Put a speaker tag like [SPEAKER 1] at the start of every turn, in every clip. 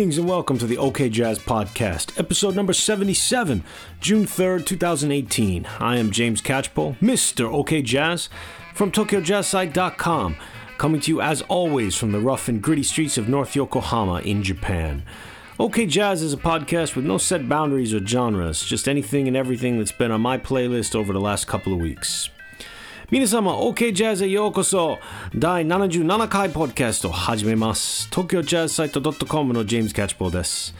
[SPEAKER 1] Greetings and welcome to the OK Jazz Podcast, episode number 77, June 3rd, 2018. I am James Catchpole, Mr. OK Jazz, from TokyoJazzSite.com, coming to you as always from the rough and gritty streets of North Yokohama in Japan. OK Jazz is a podcast with no set boundaries or genres, just anything and everything that's been on my playlist over the last couple of weeks. 皆様 OK ジャズへようこそ第77回ポッドキャストを始めます東京ジャズサイト .com のジェームズ・キャッチポーです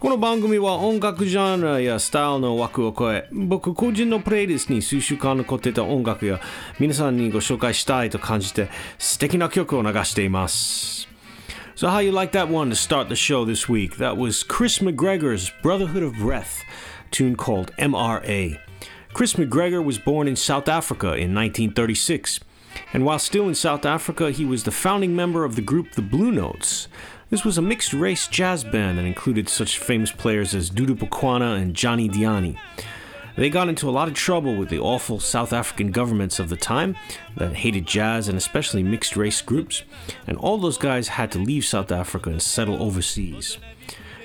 [SPEAKER 1] この番組は音楽ジャンルやスタイルの枠を超え僕個人のプレイリストに数週間残っていた音楽や皆さんにご紹介したいと感じて素敵な曲を流しています So how you like that one to start the show this week? That was Chris McGregor's Brotherhood of Breath, tune called MRA. Chris McGregor was born in South Africa in 1936, and while still in South Africa, he was the founding member of the group The Blue Notes. This was a mixed race jazz band that included such famous players as Dudu Pukwana and Johnny Dyani. They got into a lot of trouble with the awful South African governments of the time that hated jazz and especially mixed race groups, and all those guys had to leave South Africa and settle overseas.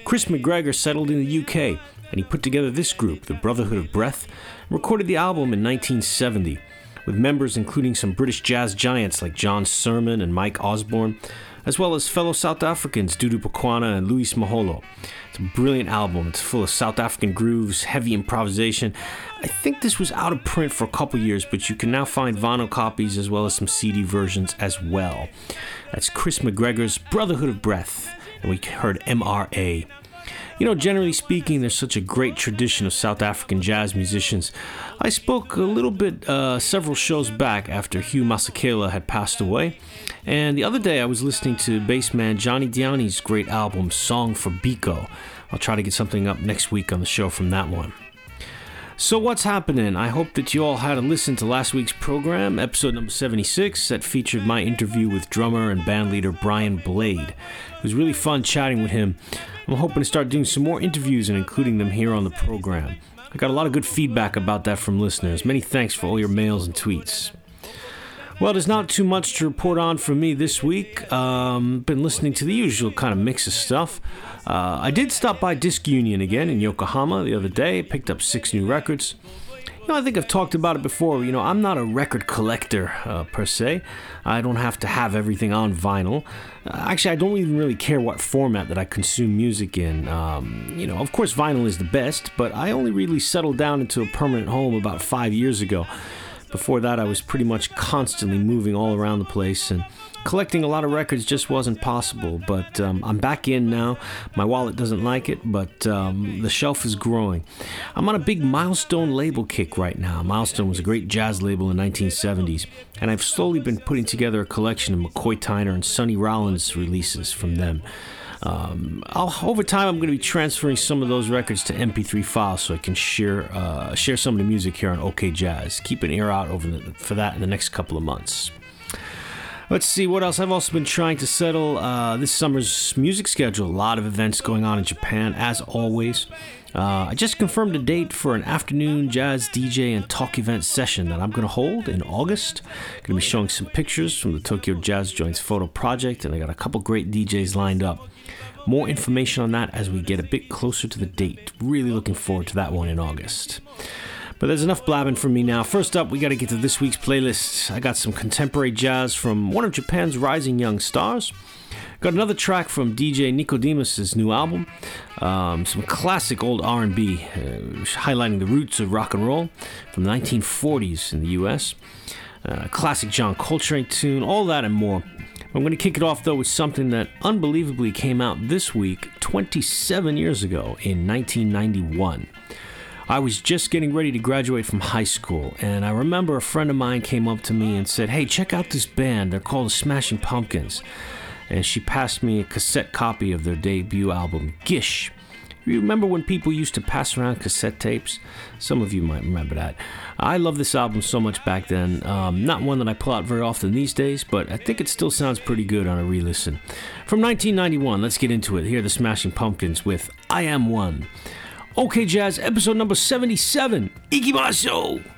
[SPEAKER 1] Chris McGregor settled in the UK and he put together this group, the Brotherhood of Breath, recorded the album in 1970, with members including some British jazz giants like John Surman and Mike Osborne, as well as fellow South Africans Dudu Pukwana and Louis Moholo. It's a brilliant album. It's full of South African grooves, heavy improvisation. I think this was out of print for a couple years, but you can now find vinyl copies as well as some CD versions as well. That's Chris McGregor's Brotherhood of Breath, and we heard MRA. You know, generally speaking, there's such a great tradition of South African jazz musicians. I spoke a little bit uh, several shows back after Hugh Masekela had passed away, and the other day I was listening to bassman Johnny Dyani's great album, Song for Biko. I'll try to get something up next week on the show from that one. So, what's happening? I hope that you all had a listen to last week's program, episode number 76, that featured my interview with drummer and bandleader Brian Blade. It was really fun chatting with him. I'm hoping to start doing some more interviews and including them here on the program. I got a lot of good feedback about that from listeners. Many thanks for all your mails and tweets. Well, there's not too much to report on from me this week. Um, been listening to the usual kind of mix of stuff. Uh, I did stop by Disk Union again in Yokohama the other day. Picked up six new records. You know, I think I've talked about it before. You know, I'm not a record collector uh, per se. I don't have to have everything on vinyl. Uh, actually, I don't even really care what format that I consume music in. Um, you know, of course, vinyl is the best, but I only really settled down into a permanent home about five years ago. Before that, I was pretty much constantly moving all around the place and collecting a lot of records just wasn't possible. But um, I'm back in now. My wallet doesn't like it, but um, the shelf is growing. I'm on a big Milestone label kick right now. Milestone was a great jazz label in the 1970s, and I've slowly been putting together a collection of McCoy Tyner and Sonny Rollins releases from them. Um, over time, I'm going to be transferring some of those records to MP3 files so I can share uh, share some of the music here on OK Jazz. Keep an ear out over the, for that in the next couple of months. Let's see what else. I've also been trying to settle uh, this summer's music schedule. A lot of events going on in Japan, as always. Uh, I just confirmed a date for an afternoon jazz DJ and talk event session that I'm going to hold in August. Going to be showing some pictures from the Tokyo Jazz Joints photo project, and I got a couple great DJs lined up. More information on that as we get a bit closer to the date. Really looking forward to that one in August. But there's enough blabbing from me now. First up, we got to get to this week's playlist. I got some contemporary jazz from one of Japan's rising young stars. Got another track from DJ Nicodemus' new album. Um, some classic old R&B, uh, highlighting the roots of rock and roll from the 1940s in the U.S. Uh, classic John Coltrane tune, all that and more. I'm going to kick it off though with something that unbelievably came out this week 27 years ago in 1991. I was just getting ready to graduate from high school, and I remember a friend of mine came up to me and said, Hey, check out this band. They're called the Smashing Pumpkins. And she passed me a cassette copy of their debut album, Gish. You remember when people used to pass around cassette tapes? Some of you might remember that. I love this album so much back then. Um, not one that I pull out very often these days, but I think it still sounds pretty good on a re listen. From 1991, let's get into it. Here are the Smashing Pumpkins with I Am One. OK Jazz, episode number 77. Ikimashou!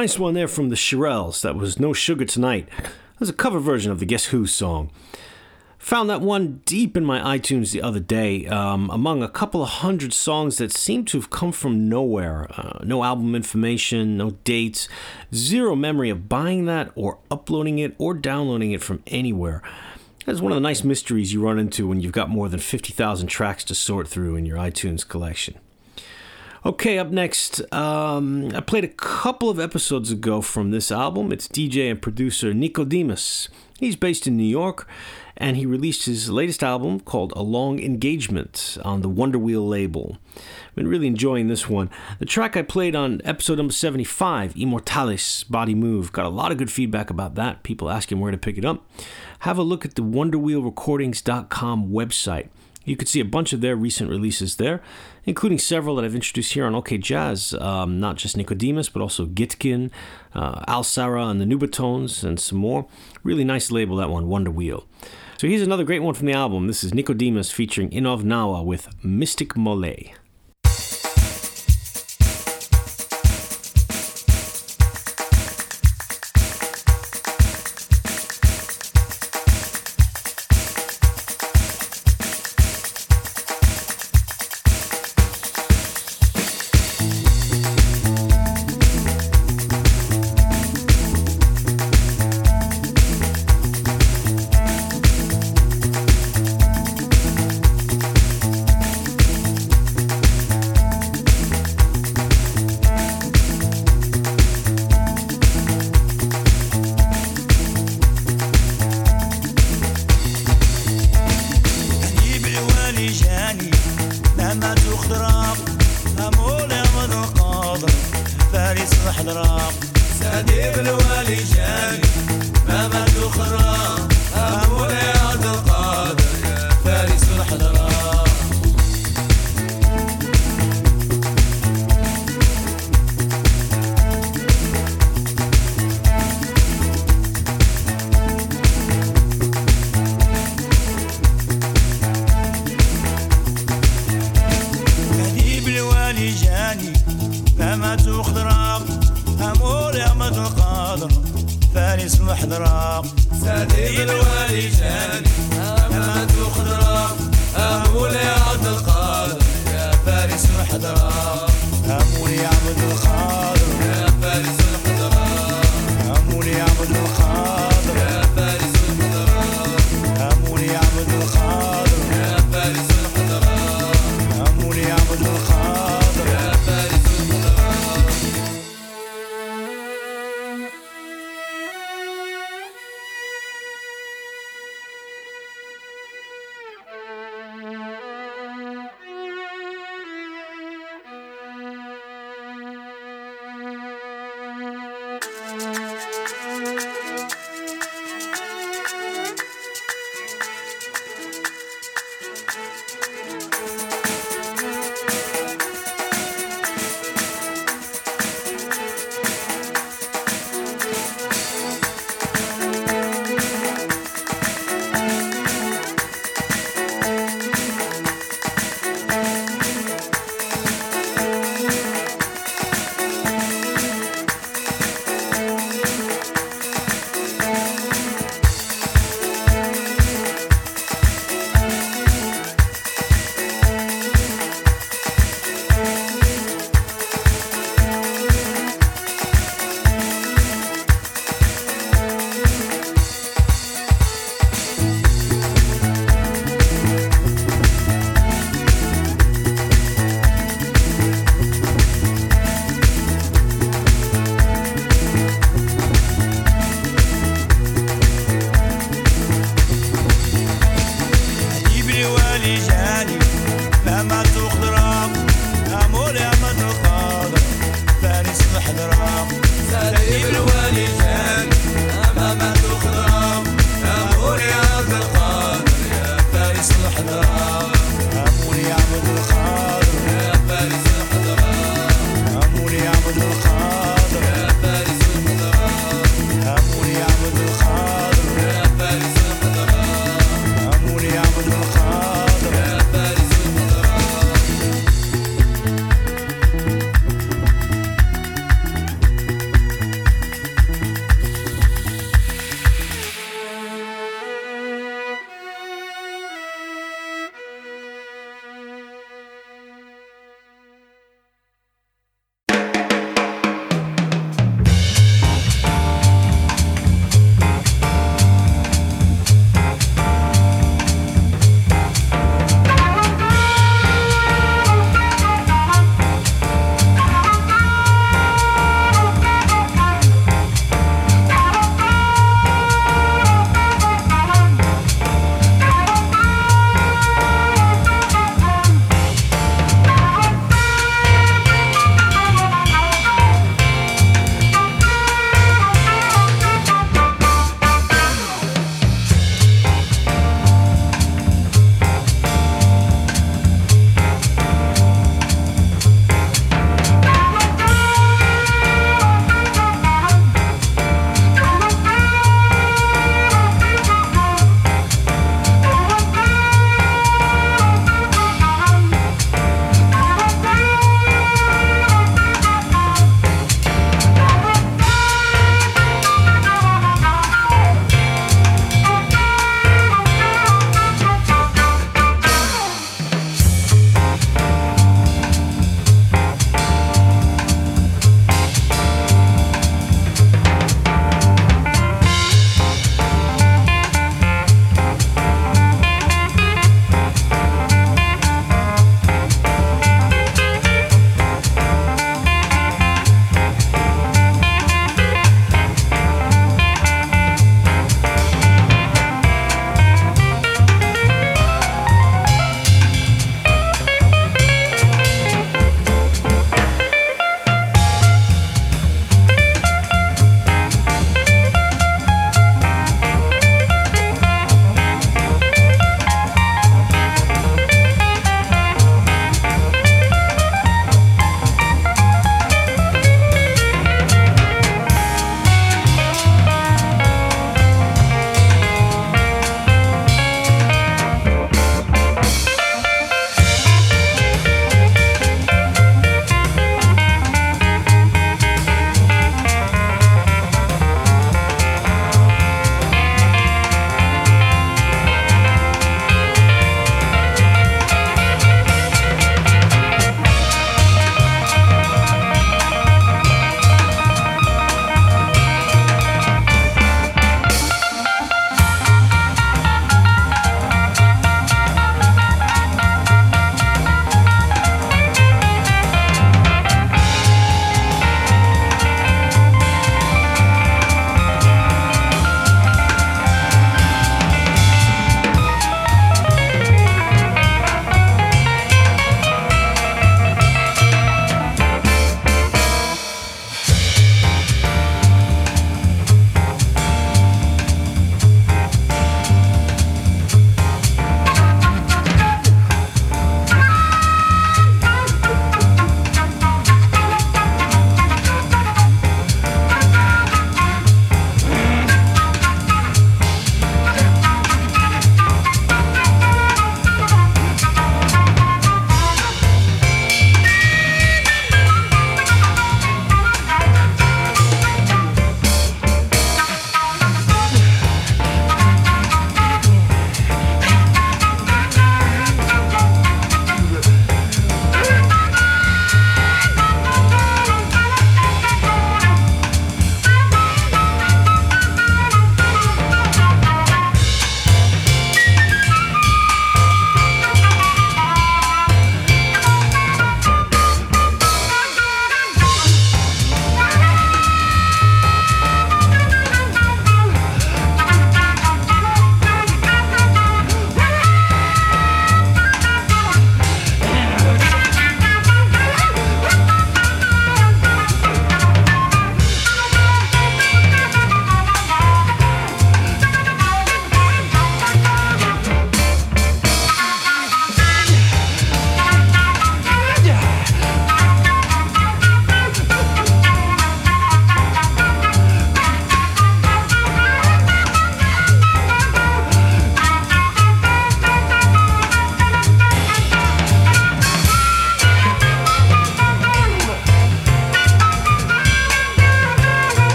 [SPEAKER 1] Nice one there from the Shirelles. That was No Sugar Tonight. That's a cover version of the Guess Who song. Found that one deep in my iTunes the other day, um, among a couple of hundred songs that seem to have come from nowhere. Uh, no album information, no dates, zero memory of buying that or uploading it or downloading it from anywhere. That's one of the nice mysteries you run into when you've got more than 50,000 tracks to sort through in your iTunes collection. Okay, up next, um, I played a couple of episodes ago from this album. It's DJ and producer Nicodemus. He's based in New York and he released his latest album called A Long Engagement on the Wonder Wheel label. Been really enjoying this one. The track I played on episode number 75, Immortalis Body Move, got a lot of good feedback about that. People asking where to pick it up. Have a look at the wonderwheelrecordings.com website. You can see a bunch of their recent releases there, including several that I've introduced here on OK Jazz. Um, not just Nicodemus, but also Gitkin, uh, Alsarah and the Nubatones, and some more. Really nice label, that one, Wonder Wheel. So here's another great one from the album. This is Nicodemus featuring Inov Nawa with Mystic Mole.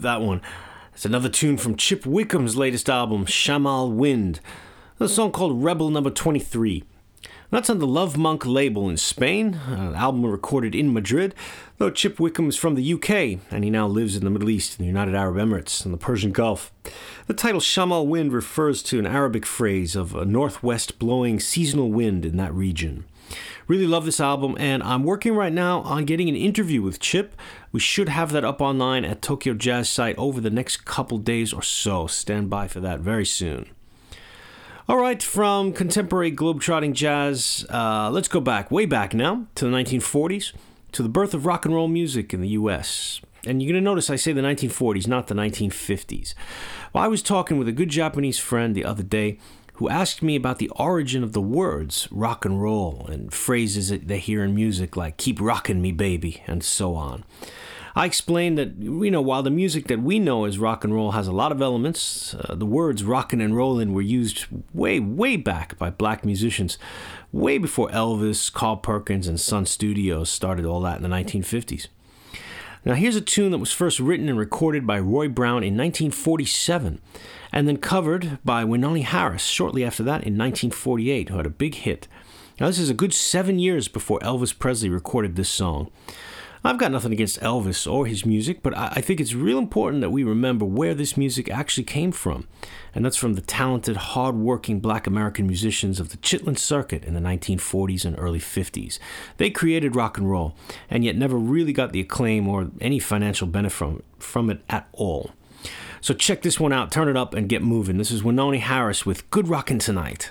[SPEAKER 1] That one. It's another tune from Chip Wickham's latest album, Shamal Wind. A song called Rebel Number 23. That's on the Lovemonk label in Spain, an album recorded in Madrid, though Chip Wickham is from the UK and he now lives in the Middle East, in the United Arab Emirates, and the Persian Gulf. The title Shamal Wind refers to an Arabic phrase of a northwest blowing seasonal wind in that region. Really love this album, and I'm working right now on getting an interview with Chip. We should have that up online at Tokyo Jazz site over the next couple days or so. Stand by for that very soon. All right, from contemporary globetrotting jazz, uh, let's go back, way back now, to the 1940s, to the birth of rock and roll music in the US. And you're going to notice I say the 1940s, not the 1950s. Well, I was talking with a good Japanese friend the other day who asked me about the origin of the words rock and roll and phrases that they hear in music like keep rockin' me baby and so on. I explained that, you know, while the music that we know as rock and roll has a lot of elements, uh, the words rockin' and rollin' were used way, way back by black musicians, way before Elvis, Carl Perkins, and Sun Studios started all that in the 1950s. Now, here's a tune that was first written and recorded by Roy Brown in 1947 and then covered by Wynonie Harris shortly after that in 1948, who had a big hit. Now, this is a good seven years before Elvis Presley recorded this song. I've got nothing against Elvis or his music, but I think it's real important that we remember where this music actually came from. And that's from the talented, hard-working black American musicians of the Chitlin Circuit in the 1940s and early 50s. They created rock and roll, and yet never really got the acclaim or any financial benefit from, from it at all. So check this one out, turn it up, and get moving. This is Wynonie Harris with Good Rockin' Tonight.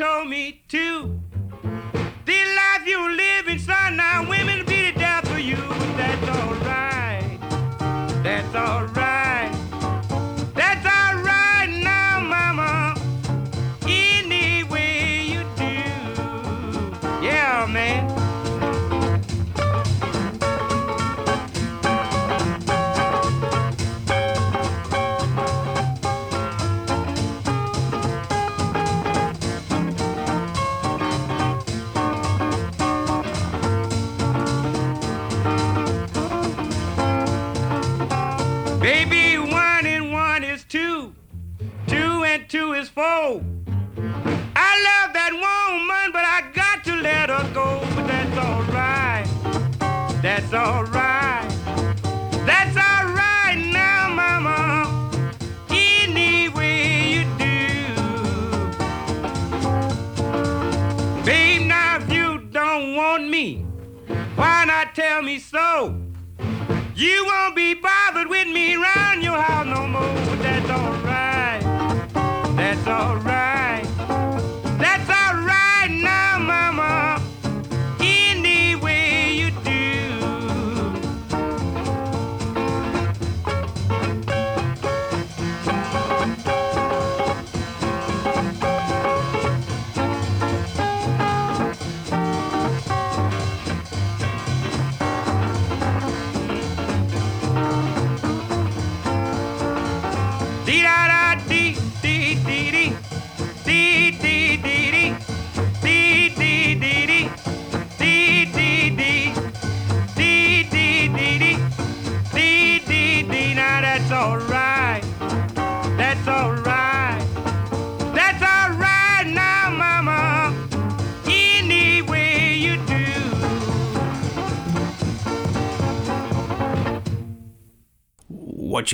[SPEAKER 2] told me to. The life you living, son, now women be the death for you, but that's alright. That's alright.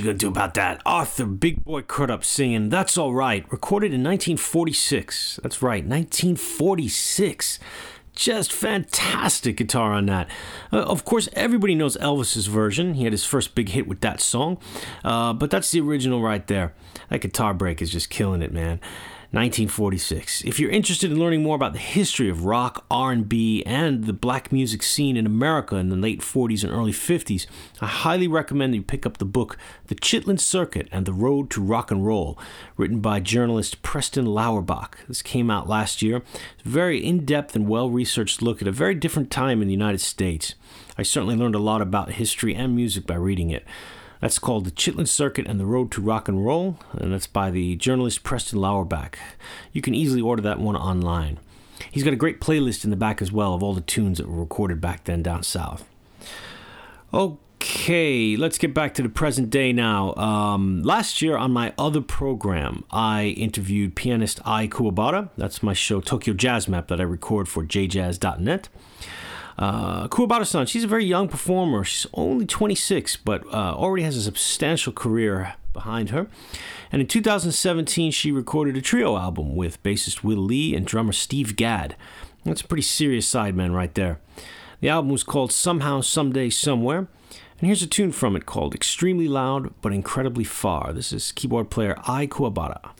[SPEAKER 1] Gonna do about that? Arthur Big Boy Crudup singing That's Alright, recorded in 1946. That's right, 1946. Just fantastic guitar on that. Uh, of course, everybody knows Elvis's version. He had his first big hit with that song, uh, but that's the original right there. That guitar break is just killing it, man. 1946. If you're interested in learning more about the history of rock, R&B, and the black music scene in America in the late 40s and early 50s, I highly recommend you pick up the book The Chitlin Circuit and the Road to Rock and Roll, written by journalist Preston Lauterbach. This came out last year. It's a very in-depth and well-researched look at a very different time in the United States. I certainly learned a lot about history and music by reading it. That's called The Chitlin Circuit and the Road to Rock and Roll, and that's by the journalist Preston Lauterbach. You can easily order that one online. He's got a great playlist in the back as well of all the tunes that were recorded back then down south. Okay, let's get back to the present day now. Um, last year on my other program, I interviewed pianist Ai Kuwabara. That's my show Tokyo Jazz Map that I record for jjazz.net. Uh, Kuwabara-san, she's a very young performer. She's only 26, but uh, already has a substantial career behind her. And in 2017, she recorded a trio album with bassist Will Lee and drummer Steve Gadd. That's a pretty serious sideman right there. The album was called Somehow, Someday, Somewhere. And here's a tune from it called Extremely Loud but Incredibly Far. This is keyboard player Ai Kuwabara.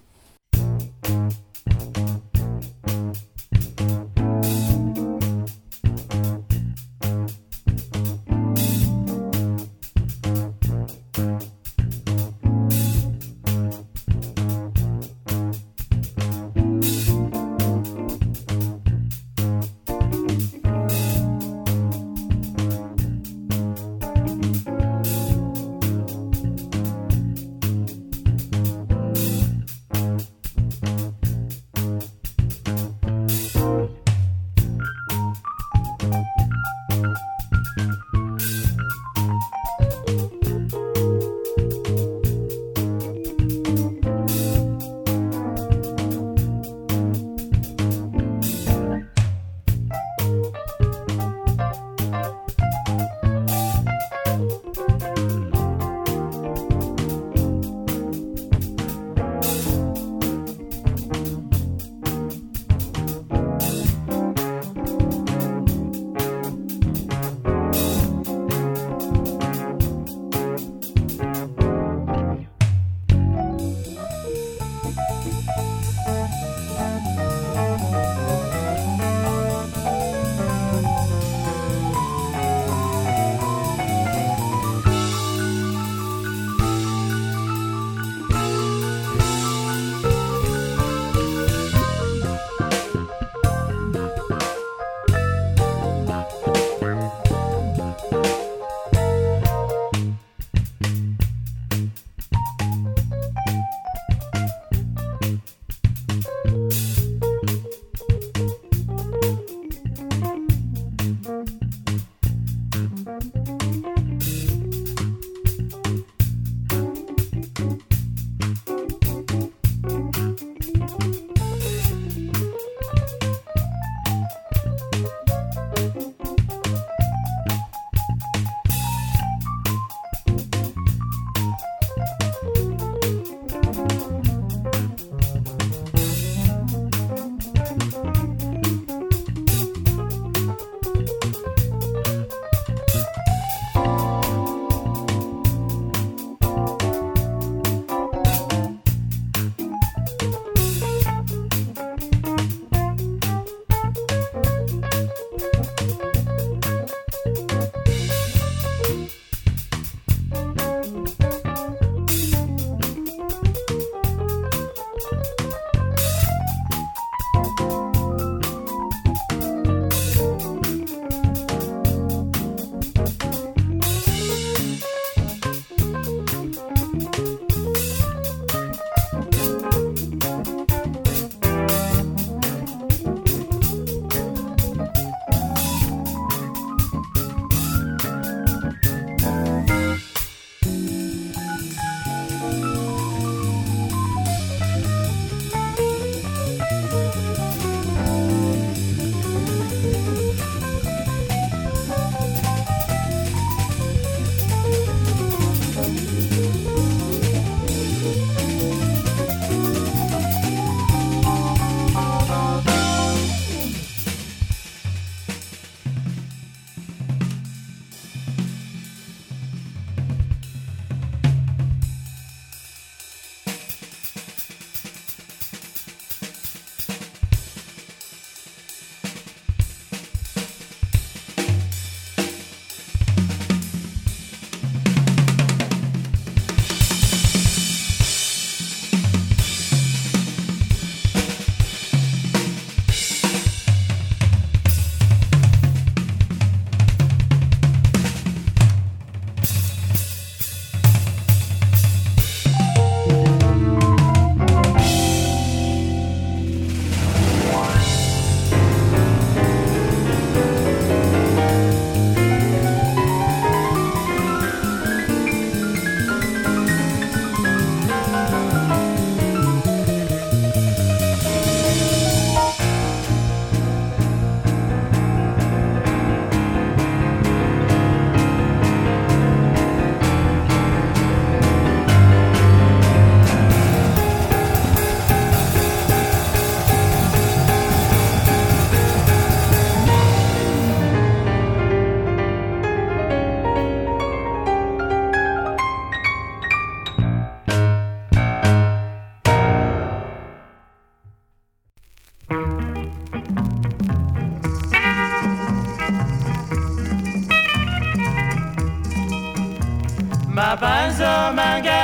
[SPEAKER 2] Mabanzo manga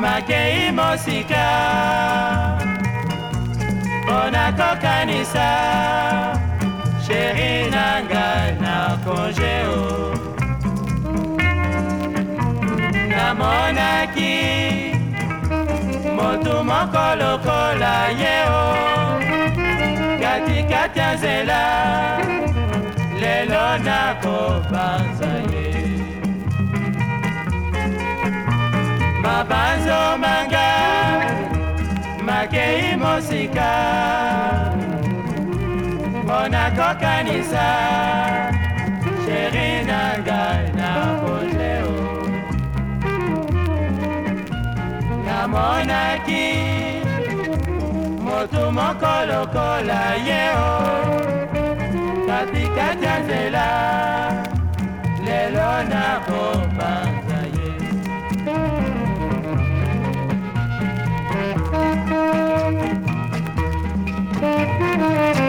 [SPEAKER 2] makei mosika. Mpona kokanisa sheri na ngai na kongeo namonaki motu moko lokola ye o. Katikati ya nzela lelo nakobanza mosika. Mpona kokanisa sheri na ngai na kongeo namonaki motu moko lokola ye o. Katikati ya nzela lelo nakobanza mabanzo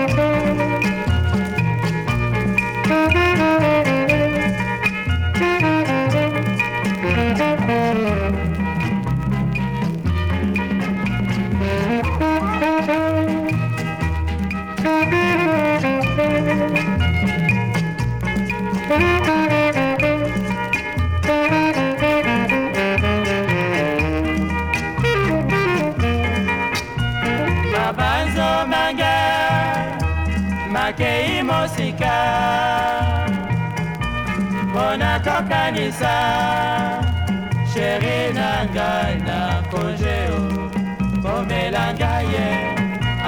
[SPEAKER 2] mpona kokanisa sheri na ngai na kongeo komela ngai ye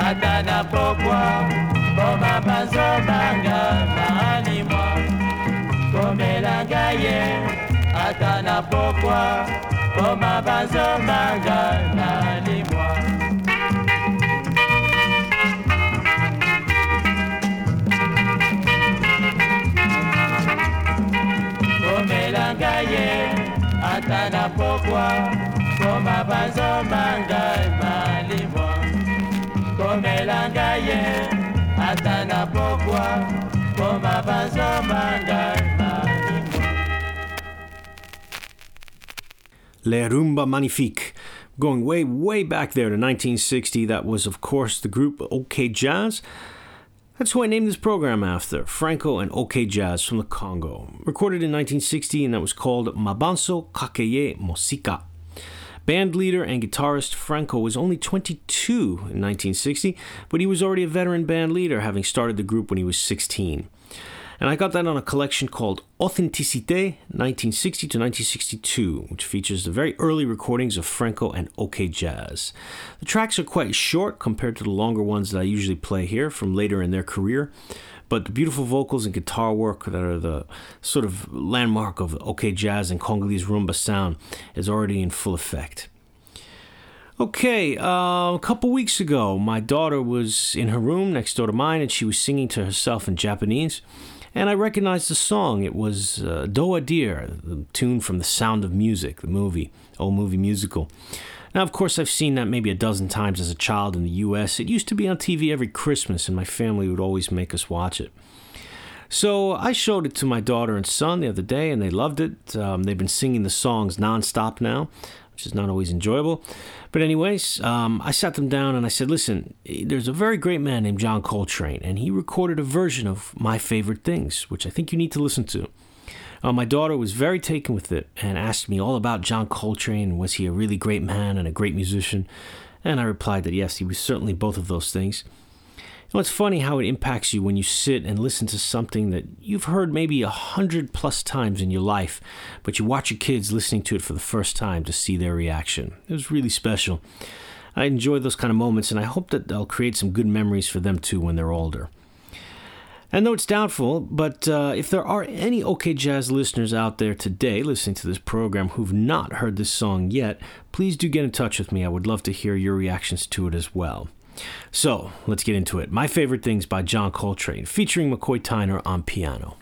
[SPEAKER 2] ata na pokwa. Mpo mabanzo manga maalimwa komela ngai ye ata na pokwa. Mpo mabanzo manga na pokwa koma ye ata na pokwa koma
[SPEAKER 1] Le Rumba Magnifique. Going way, way back there to 1960, that was, of course, the group OK Jazz. That's who I named this program after, Franco and OK Jazz from the Congo. Recorded in 1960, and that was called Mabanso Kakeye Mosika. Band leader and guitarist Franco was only 22 in 1960, but he was already a veteran band leader, having started the group when he was 16. And I got that on a collection called Authenticité 1960 to 1962, which features the very early recordings of Franco and OK Jazz. The tracks are quite short compared to the longer ones that I usually play here from later in their career, but the beautiful vocals and guitar work that are the sort of landmark of OK Jazz and Congolese rumba sound is already in full effect. Okay, uh, a couple weeks ago, my daughter was in her room next door to mine and she was singing to herself in Japanese. And I recognized the song. It was uh, Doe a Deer, the tune from The Sound of Music, the movie, old movie musical. Now, of course, I've seen that maybe a dozen times as a child in the US. It used to be on TV every Christmas, and my family would always make us watch it. So I showed it to my daughter and son the other day, and they loved it. Um, they've been singing the songs nonstop now, which is not always enjoyable. But, anyways, um, I sat them down and I said, Listen, there's a very great man named John Coltrane, and he recorded a version of My Favorite Things, which I think you need to listen to. Uh, my daughter was very taken with it and asked me all about John Coltrane. Was he a really great man and a great musician? And I replied that yes, he was certainly both of those things. Know, it's funny how it impacts you when you sit and listen to something that you've heard maybe a hundred plus times in your life, but you watch your kids listening to it for the first time to see their reaction. It was really special. I enjoy those kind of moments, and I hope that they'll create some good memories for them too when they're older. And though it's doubtful, but uh, if there are any OK Jazz listeners out there today listening to this program who've not heard this song yet, please do get in touch with me. I would love to hear your reactions to it as well. So let's get into it. My Favorite Things by John Coltrane, featuring McCoy Tyner on piano.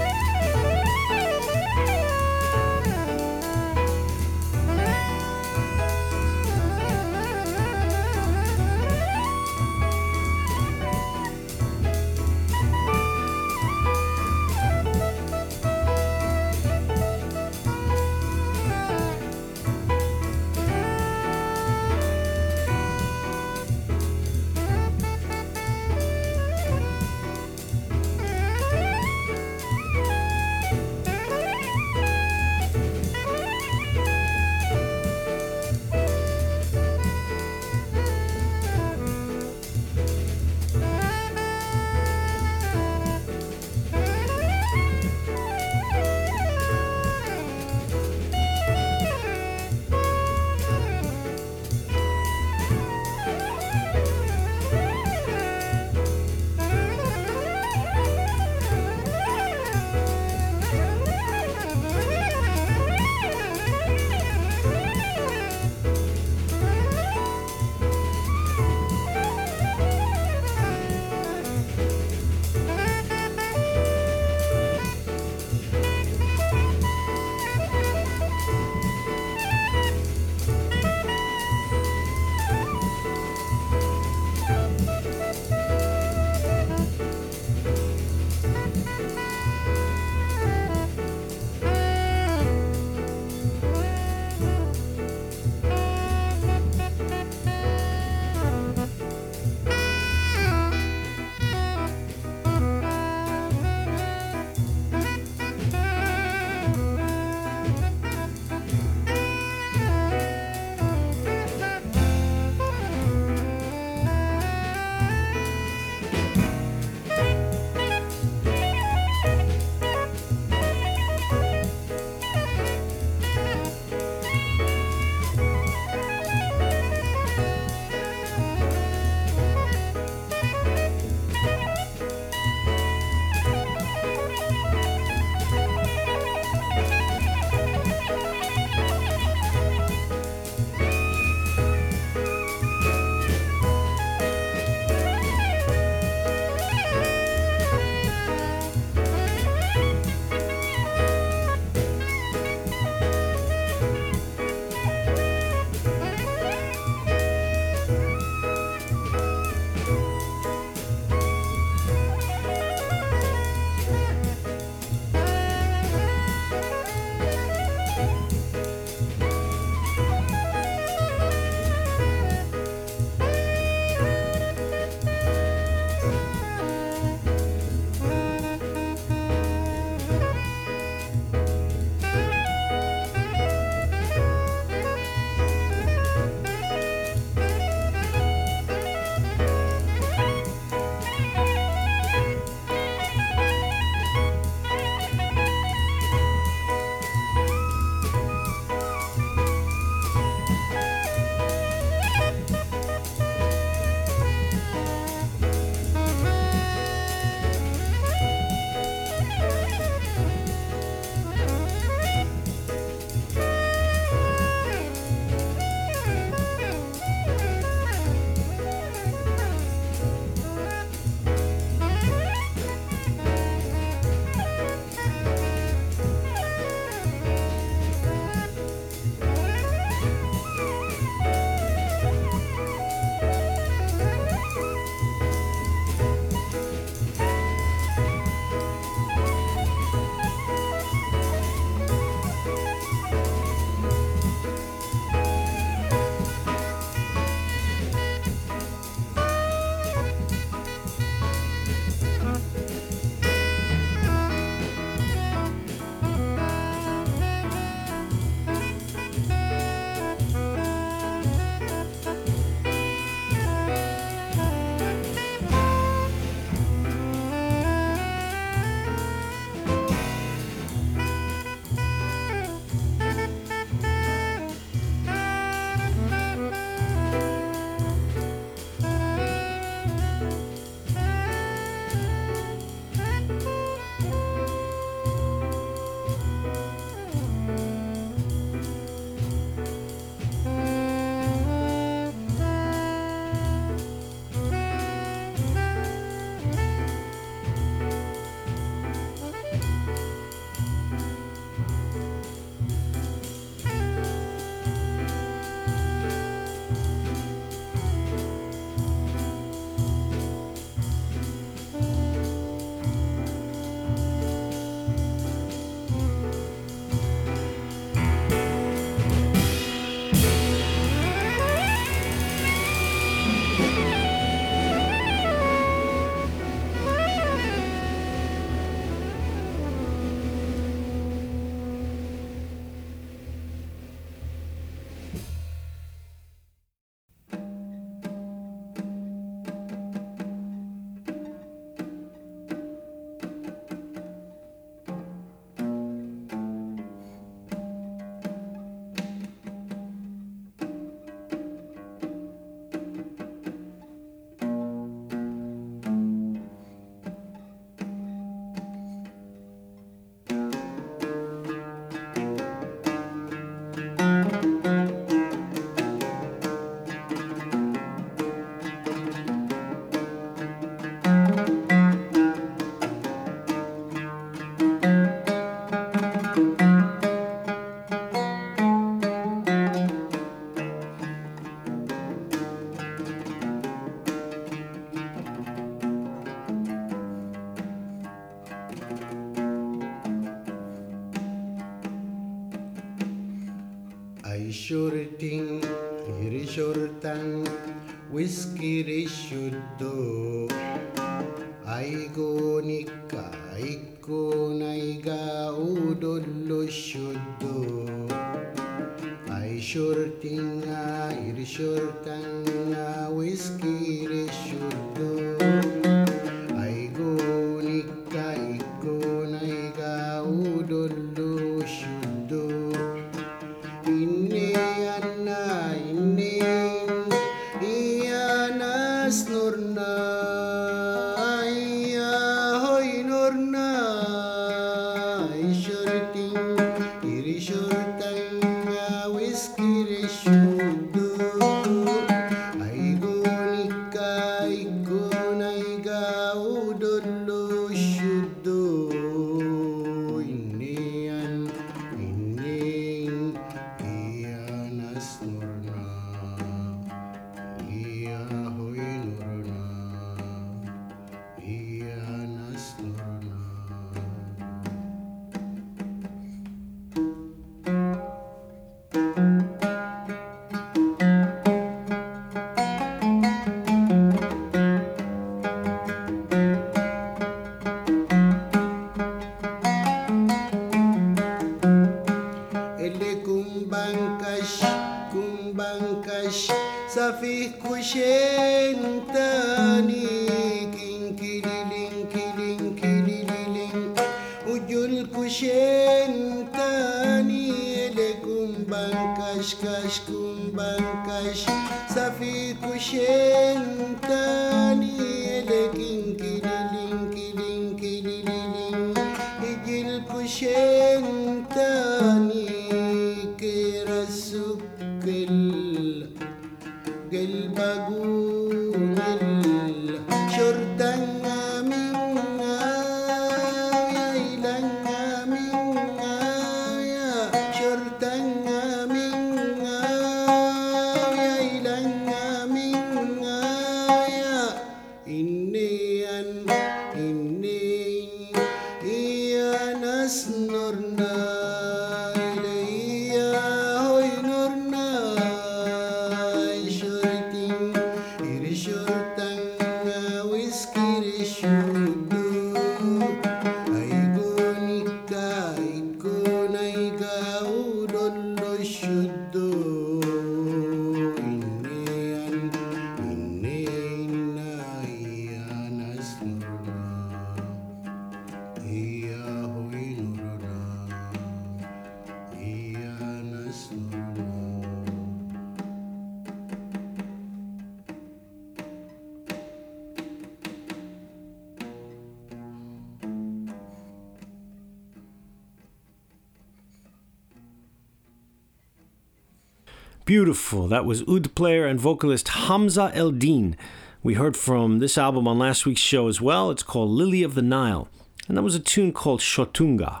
[SPEAKER 1] That was oud player and vocalist Hamza El Din. We heard from this album on last week's show as well. It's called Lily of the Nile. And that was a tune called Shotunga.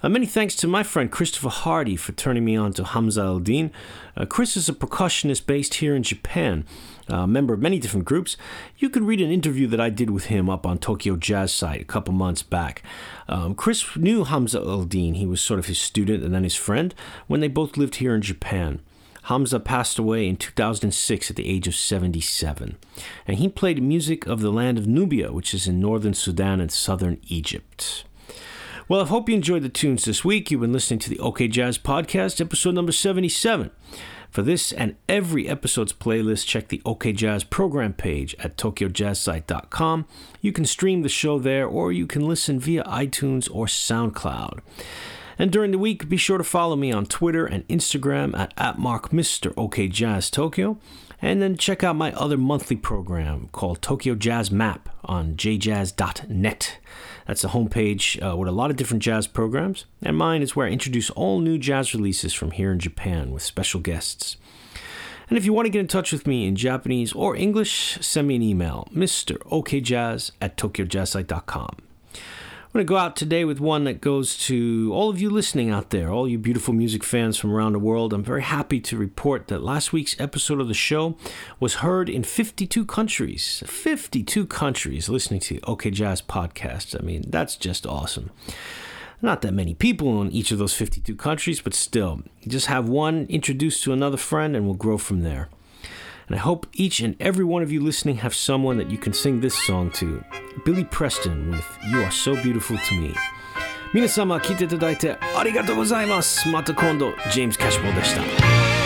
[SPEAKER 1] Uh, many thanks to my friend Christopher Hardy for turning me on to Hamza El Din. Uh, Chris is a percussionist based here in Japan, a member of many different groups. You can read an interview that I did with him up on Tokyo Jazz site a couple months back. Um, Chris knew Hamza El Din. He was sort of his student and then his friend when they both lived here in Japan. Hamza passed away in 2006 at the age of 77. And he played music of the land of Nubia, which is in northern Sudan and southern Egypt. Well, I hope you enjoyed the tunes this week. You've been listening to the OK Jazz Podcast, episode number 77. For this and every episode's playlist, check the OK Jazz program page at tokyojazzsite.com. You can stream the show there or you can listen via iTunes or SoundCloud. And during the week, be sure to follow me on Twitter and Instagram at, at MarkMrOKJazzTokyo. And then check out my other monthly program called Tokyo Jazz Map on jjazz.net. That's a homepage uh, with a lot of different jazz programs. And mine is where I introduce all new jazz releases from here in Japan with special guests. And if you want to get in touch with me in Japanese or English, send me an email, MrOKJazz at TokyoJazzSite.com going to go out today with one that goes to all of you listening out there, all you beautiful music fans from around the world. I'm very happy to report that last week's episode of the show was heard in 52 countries. 52 countries listening to the OK Jazz podcast. I mean, that's just awesome not that many people in each of those 52 countries, but still, just have one introduced to another friend and we'll grow from there. And I hope each and every one of you listening have someone that you can sing this song to. Billy Preston with You Are So Beautiful to Me. Minasama kiten datte arigatou gozaimasu. Mat kondo James Catchpole deshita.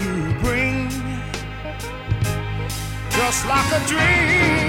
[SPEAKER 3] you bring, just like a dream.